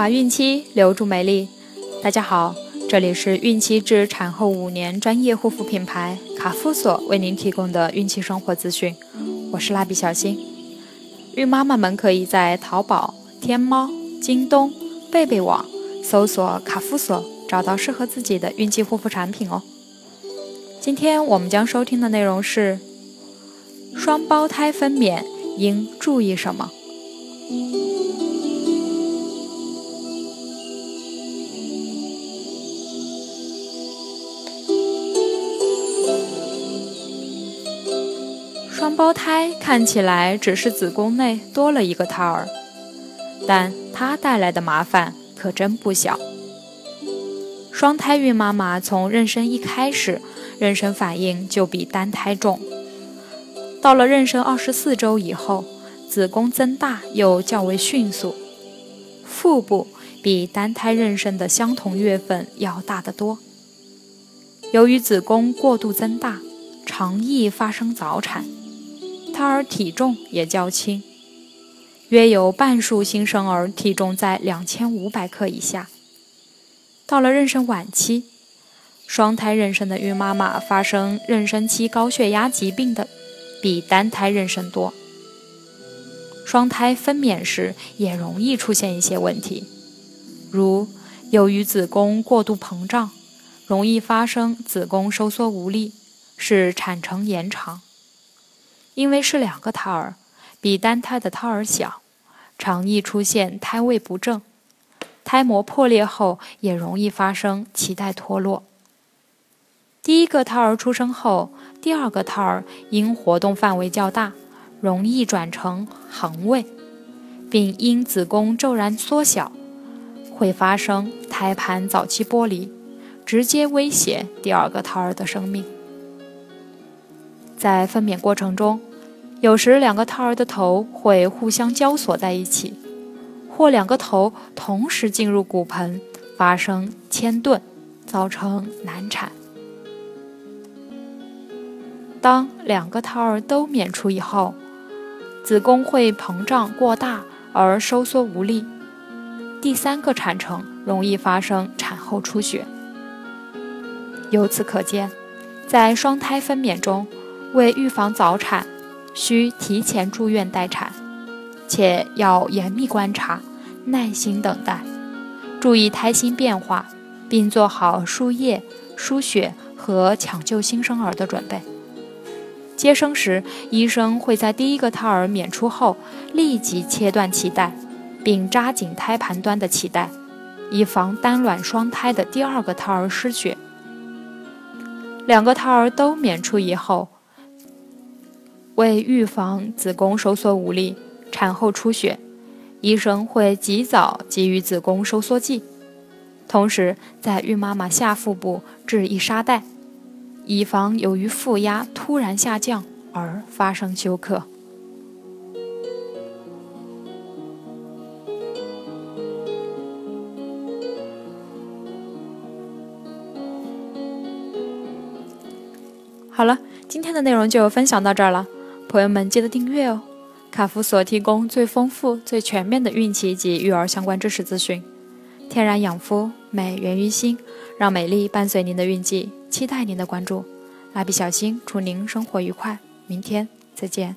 华孕期，留住美丽。大家好，这里是孕期至产后五年专业护肤品牌卡夫索为您提供的孕期生活资讯。我是蜡笔小新。孕妈妈们可以在淘宝、天猫、京东、贝贝网搜索卡夫索，找到适合自己的孕期护肤产品哦。今天我们将收听的内容是：双胞胎分娩应注意什么？双胞胎看起来只是子宫内多了一个胎儿，但它带来的麻烦可真不小。双胎孕妈妈从妊娠一开始，妊娠反应就比单胎重。到了妊娠二十四周以后，子宫增大又较为迅速，腹部比单胎妊娠的相同月份要大得多。由于子宫过度增大，常易发生早产。胎儿体重也较轻，约有半数新生儿体重在两千五百克以下。到了妊娠晚期，双胎妊娠的孕妈妈发生妊娠期高血压疾病的比单胎妊娠多。双胎分娩时也容易出现一些问题，如由于子宫过度膨胀，容易发生子宫收缩无力，使产程延长。因为是两个胎儿，比单胎的胎儿小，常易出现胎位不正，胎膜破裂后也容易发生脐带脱落。第一个胎儿出生后，第二个胎儿因活动范围较大，容易转成横位，并因子宫骤然缩小，会发生胎盘早期剥离，直接威胁第二个胎儿的生命。在分娩过程中，有时两个胎儿的头会互相交锁在一起，或两个头同时进入骨盆，发生牵顿，造成难产。当两个胎儿都娩出以后，子宫会膨胀过大而收缩无力，第三个产程容易发生产后出血。由此可见，在双胎分娩中，为预防早产。需提前住院待产，且要严密观察，耐心等待，注意胎心变化，并做好输液、输血和抢救新生儿的准备。接生时，医生会在第一个胎儿娩出后立即切断脐带，并扎紧胎盘端的脐带，以防单卵双胎的第二个胎儿失血。两个胎儿都娩出以后。为预防子宫收缩无力、产后出血，医生会及早给予子宫收缩剂，同时在孕妈妈下腹部置一沙袋，以防由于腹压突然下降而发生休克。好了，今天的内容就分享到这儿了。朋友们，记得订阅哦！卡夫所提供最丰富、最全面的孕期及育儿相关知识资讯。天然养肤，美源于心，让美丽伴随您的孕期，期待您的关注。蜡笔小新，祝您生活愉快，明天再见。